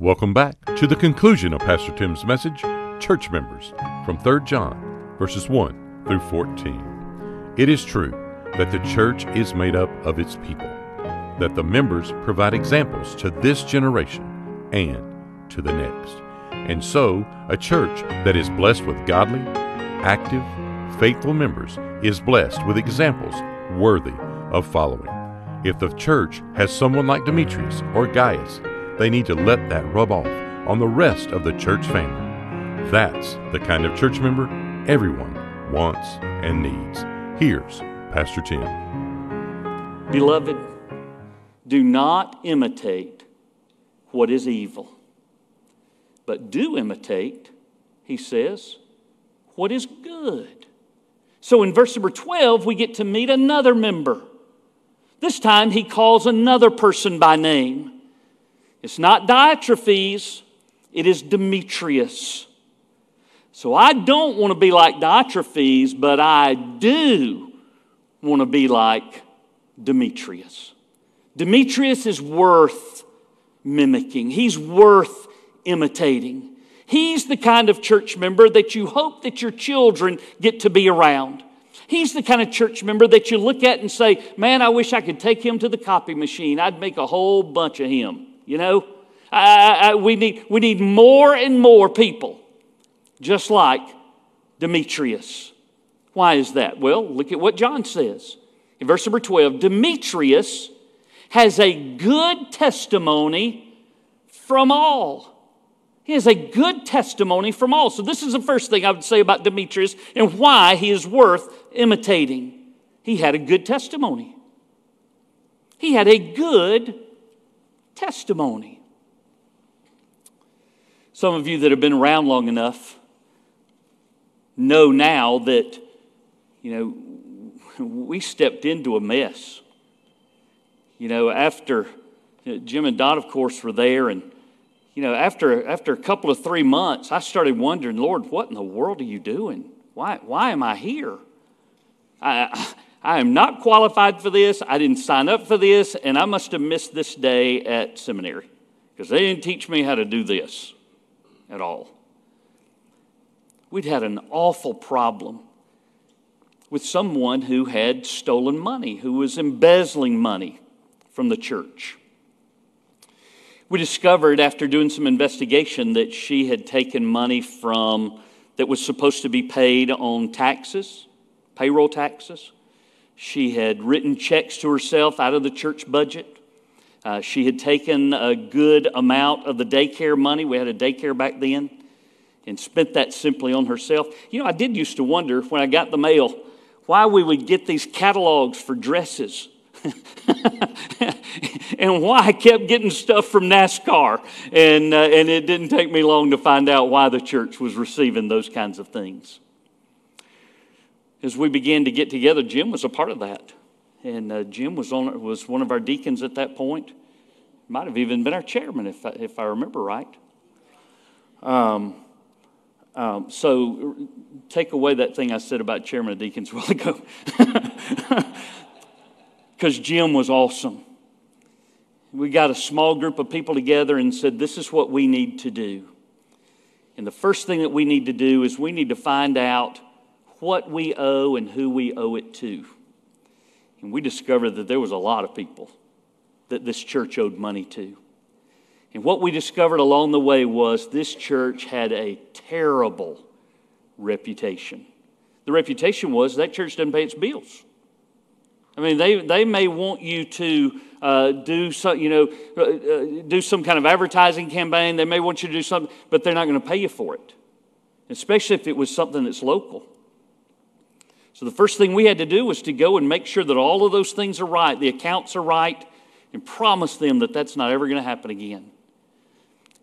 Welcome back to the conclusion of Pastor Tim's message, Church Members, from 3 John, verses 1 through 14. It is true that the church is made up of its people, that the members provide examples to this generation and to the next. And so, a church that is blessed with godly, active, faithful members is blessed with examples worthy of following. If the church has someone like Demetrius or Gaius, they need to let that rub off on the rest of the church family. That's the kind of church member everyone wants and needs. Here's Pastor Tim. Beloved, do not imitate what is evil, but do imitate, he says, what is good. So in verse number 12, we get to meet another member. This time he calls another person by name. It's not Diotrephes, it is Demetrius. So I don't want to be like Diotrephes, but I do want to be like Demetrius. Demetrius is worth mimicking, he's worth imitating. He's the kind of church member that you hope that your children get to be around. He's the kind of church member that you look at and say, Man, I wish I could take him to the copy machine. I'd make a whole bunch of him. You know, I, I, we, need, we need more and more people just like Demetrius. Why is that? Well, look at what John says. In verse number 12, Demetrius has a good testimony from all. He has a good testimony from all. So, this is the first thing I would say about Demetrius and why he is worth imitating. He had a good testimony. He had a good testimony. Some of you that have been around long enough know now that, you know, we stepped into a mess. You know, after Jim and Dot, of course, were there, and, you know, after, after a couple of three months, I started wondering, Lord, what in the world are you doing? Why, why am I here? I, I am not qualified for this. I didn't sign up for this, and I must have missed this day at seminary because they didn't teach me how to do this at all. We'd had an awful problem with someone who had stolen money, who was embezzling money from the church. We discovered after doing some investigation that she had taken money from that was supposed to be paid on taxes, payroll taxes she had written checks to herself out of the church budget. Uh, she had taken a good amount of the daycare money. We had a daycare back then and spent that simply on herself. You know, I did used to wonder when I got the mail why we would get these catalogs for dresses. and why I kept getting stuff from NASCAR. And, uh, and it didn't take me long to find out why the church was receiving those kinds of things as we began to get together, Jim was a part of that. And uh, Jim was, on, was one of our deacons at that point. Might have even been our chairman, if I, if I remember right. Um, um, so take away that thing I said about chairman of deacons a while ago. Because Jim was awesome. We got a small group of people together and said, This is what we need to do. And the first thing that we need to do is we need to find out what we owe and who we owe it to. And we discovered that there was a lot of people that this church owed money to. And what we discovered along the way was this church had a terrible reputation. The reputation was that church doesn't pay its bills. I mean, they, they may want you to uh, do some, you know, uh, uh do some kind of advertising campaign. They may want you to do something, but they're not going to pay you for it, especially if it was something that's local. So the first thing we had to do was to go and make sure that all of those things are right, the accounts are right, and promise them that that's not ever going to happen again.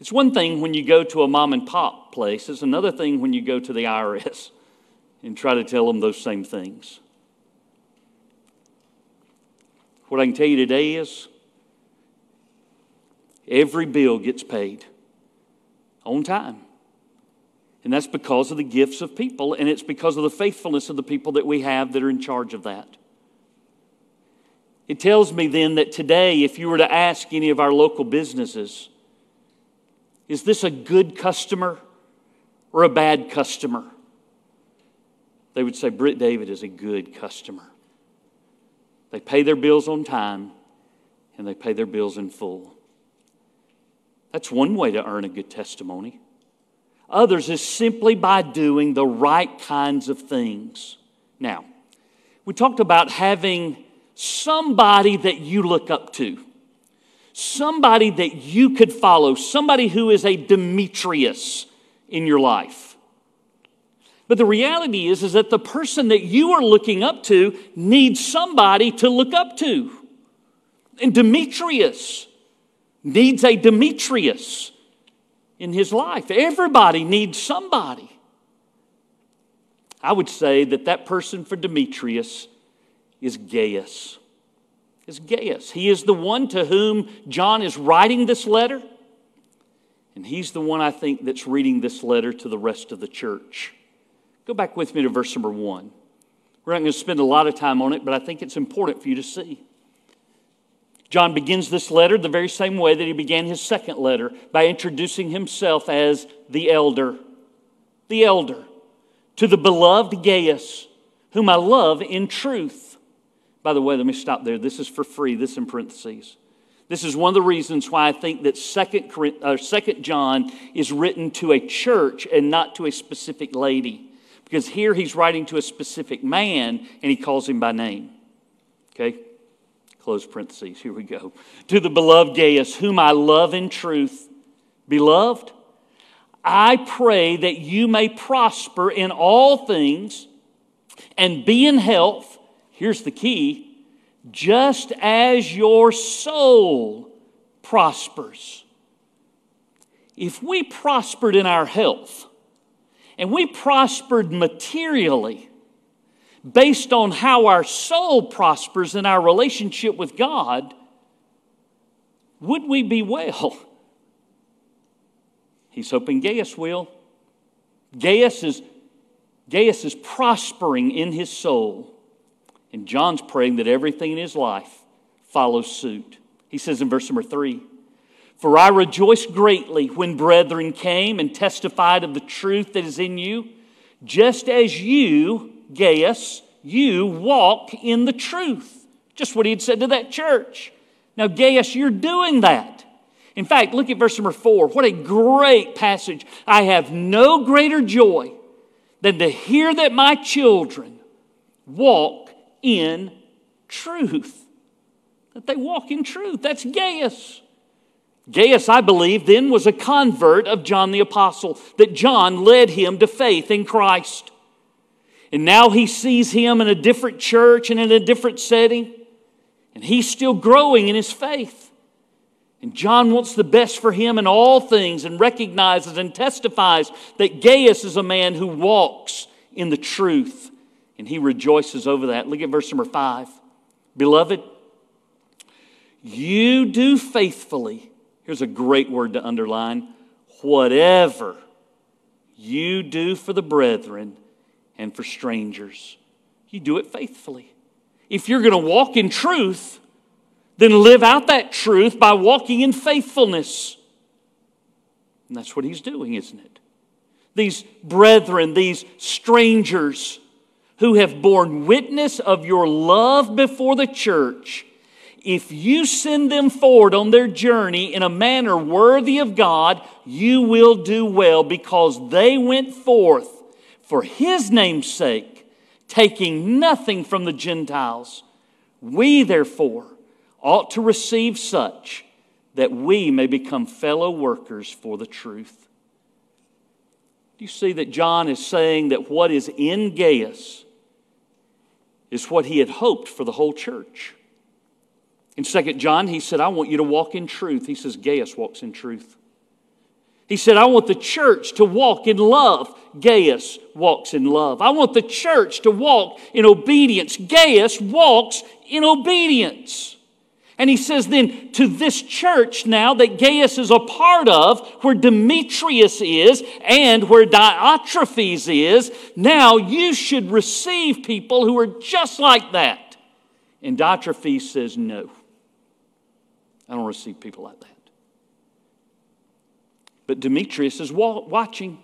It's one thing when you go to a mom and pop place, it's another thing when you go to the IRS and try to tell them those same things. What I can tell you today is every bill gets paid on time. And that's because of the gifts of people, and it's because of the faithfulness of the people that we have that are in charge of that. It tells me then that today, if you were to ask any of our local businesses, Is this a good customer or a bad customer? They would say, Britt David is a good customer. They pay their bills on time and they pay their bills in full. That's one way to earn a good testimony. Others is simply by doing the right kinds of things. Now, we talked about having somebody that you look up to, somebody that you could follow, somebody who is a Demetrius in your life. But the reality is, is that the person that you are looking up to needs somebody to look up to. And Demetrius needs a Demetrius in his life. Everybody needs somebody. I would say that that person for Demetrius is Gaius. Is Gaius. He is the one to whom John is writing this letter. And he's the one I think that's reading this letter to the rest of the church. Go back with me to verse number one. We're not going to spend a lot of time on it, but I think it's important for you to see. John begins this letter the very same way that he began his second letter by introducing himself as the elder. The elder. To the beloved Gaius, whom I love in truth. By the way, let me stop there. This is for free, this in parentheses. This is one of the reasons why I think that Second, uh, John is written to a church and not to a specific lady. Because here he's writing to a specific man and he calls him by name. Okay? Close parentheses. Here we go. To the beloved Gaius, whom I love in truth. Beloved, I pray that you may prosper in all things and be in health. Here's the key just as your soul prospers. If we prospered in our health and we prospered materially based on how our soul prospers in our relationship with God, would we be well? He's hoping Gaius will. Gaius is, Gaius is prospering in his soul. And John's praying that everything in his life follows suit. He says in verse number three, For I rejoiced greatly when brethren came and testified of the truth that is in you, just as you, Gaius, you walk in the truth. Just what he had said to that church. Now, Gaius, you're doing that. In fact, look at verse number four. What a great passage. I have no greater joy than to hear that my children walk in truth. That they walk in truth. That's Gaius. Gaius, I believe, then was a convert of John the Apostle, that John led him to faith in Christ. And now he sees him in a different church and in a different setting, and he's still growing in his faith. And John wants the best for him in all things and recognizes and testifies that Gaius is a man who walks in the truth and he rejoices over that. Look at verse number five. Beloved, you do faithfully. Here's a great word to underline whatever you do for the brethren and for strangers, you do it faithfully. If you're going to walk in truth, then live out that truth by walking in faithfulness. And that's what he's doing, isn't it? These brethren, these strangers, who have borne witness of your love before the church, if you send them forward on their journey in a manner worthy of God, you will do well because they went forth for His name's sake, taking nothing from the Gentiles. We, therefore, ought to receive such that we may become fellow workers for the truth. Do you see that John is saying that what is in Gaius is what he had hoped for the whole church. In 2 John, he said, I want you to walk in truth. He says, Gaius walks in truth. He said, I want the church to walk in love. Gaius walks in love. I want the church to walk in obedience. Gaius walks in obedience. And he says then to this church now that Gaius is a part of, where Demetrius is and where Diotrephes is, now you should receive people who are just like that. And Diotrephes says, No, I don't receive people like that. But Demetrius is watching.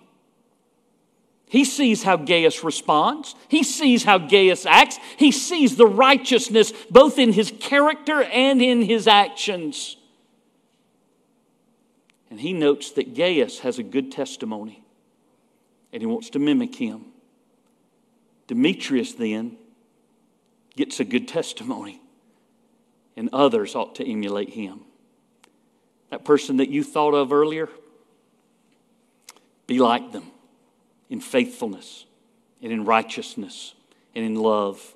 He sees how Gaius responds. He sees how Gaius acts. He sees the righteousness both in his character and in his actions. And he notes that Gaius has a good testimony and he wants to mimic him. Demetrius then gets a good testimony and others ought to emulate him. That person that you thought of earlier, be like them in faithfulness and in righteousness and in love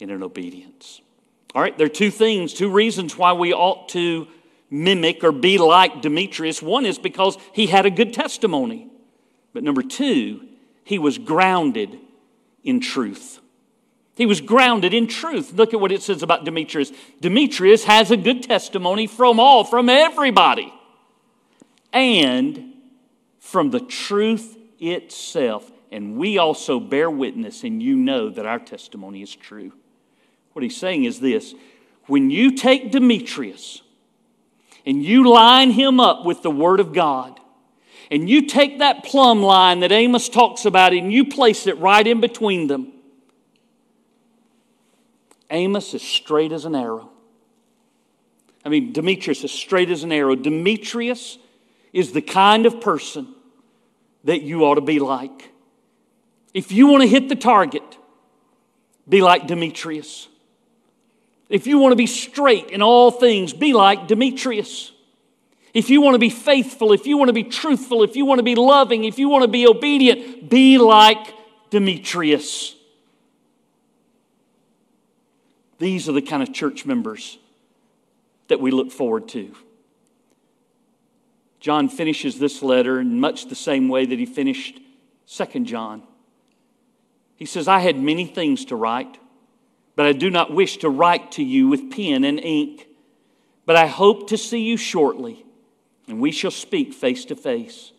and in obedience. All right, there are two things, two reasons why we ought to mimic or be like Demetrius. One is because he had a good testimony. But number two, he was grounded in truth. He was grounded in truth. Look at what it says about Demetrius. Demetrius has a good testimony from all, from everybody, and from the truth itself. And we also bear witness, and you know that our testimony is true. What he's saying is this when you take Demetrius and you line him up with the Word of God, and you take that plumb line that Amos talks about and you place it right in between them, Amos is straight as an arrow. I mean, Demetrius is straight as an arrow. Demetrius is the kind of person that you ought to be like. If you want to hit the target, be like Demetrius. If you want to be straight in all things, be like Demetrius. If you want to be faithful, if you want to be truthful, if you want to be loving, if you want to be obedient, be like Demetrius. These are the kind of church members that we look forward to. John finishes this letter in much the same way that he finished Second John. He says, I had many things to write, but I do not wish to write to you with pen and ink. But I hope to see you shortly, and we shall speak face to face.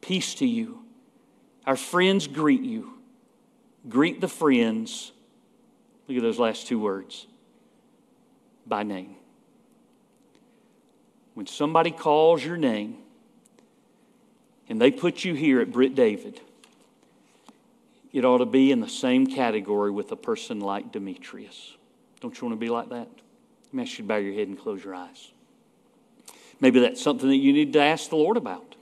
Peace to you. Our friends greet you. Greet the friends. Look at those last two words by name. When somebody calls your name and they put you here at Britt David, it ought to be in the same category with a person like Demetrius. Don't you want to be like that? Let me ask you to bow your head and close your eyes. Maybe that's something that you need to ask the Lord about.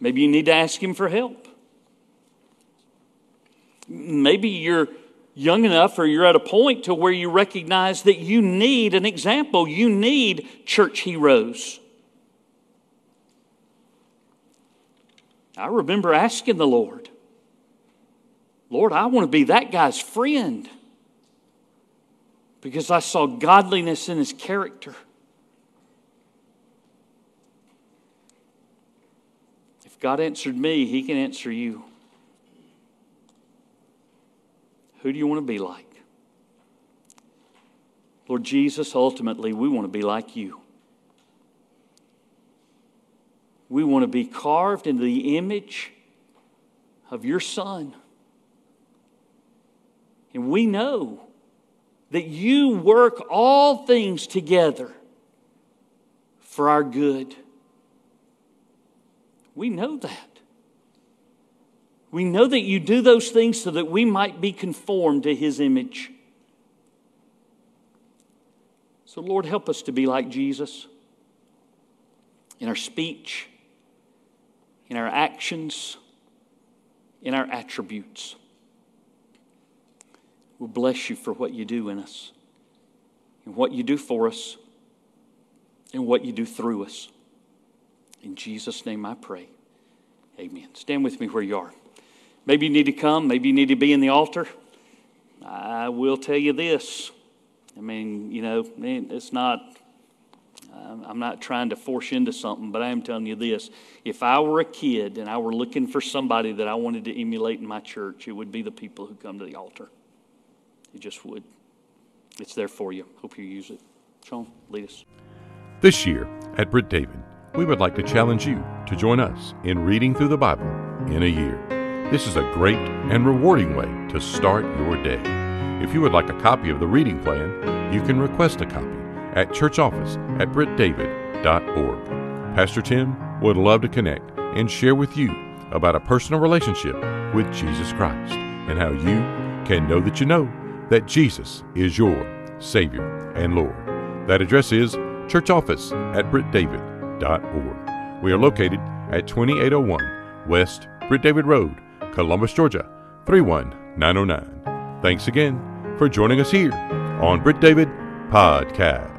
Maybe you need to ask Him for help. Maybe you're young enough or you're at a point to where you recognize that you need an example. You need church heroes. I remember asking the Lord, Lord, I want to be that guy's friend because I saw godliness in his character. If God answered me, he can answer you. Who do you want to be like? Lord Jesus, ultimately, we want to be like you. We want to be carved into the image of your Son. And we know that you work all things together for our good. We know that. We know that you do those things so that we might be conformed to his image. So, Lord, help us to be like Jesus in our speech, in our actions, in our attributes. We'll bless you for what you do in us, and what you do for us, and what you do through us. In Jesus' name I pray. Amen. Stand with me where you are. Maybe you need to come, maybe you need to be in the altar. I will tell you this. I mean, you know, it's not, I'm not trying to force you into something, but I am telling you this. If I were a kid and I were looking for somebody that I wanted to emulate in my church, it would be the people who come to the altar. It just would. It's there for you. Hope you use it. Sean, lead us. This year at Britt David, we would like to challenge you to join us in reading through the Bible in a year. This is a great and rewarding way to start your day. If you would like a copy of the reading plan, you can request a copy at church office at brittdavid.org. Pastor Tim would love to connect and share with you about a personal relationship with Jesus Christ and how you can know that you know that Jesus is your Savior and Lord. That address is church office at brittdavid.org. We are located at 2801 West Britt David Road, Columbus, Georgia 31909. Thanks again for joining us here on Britt David Podcast.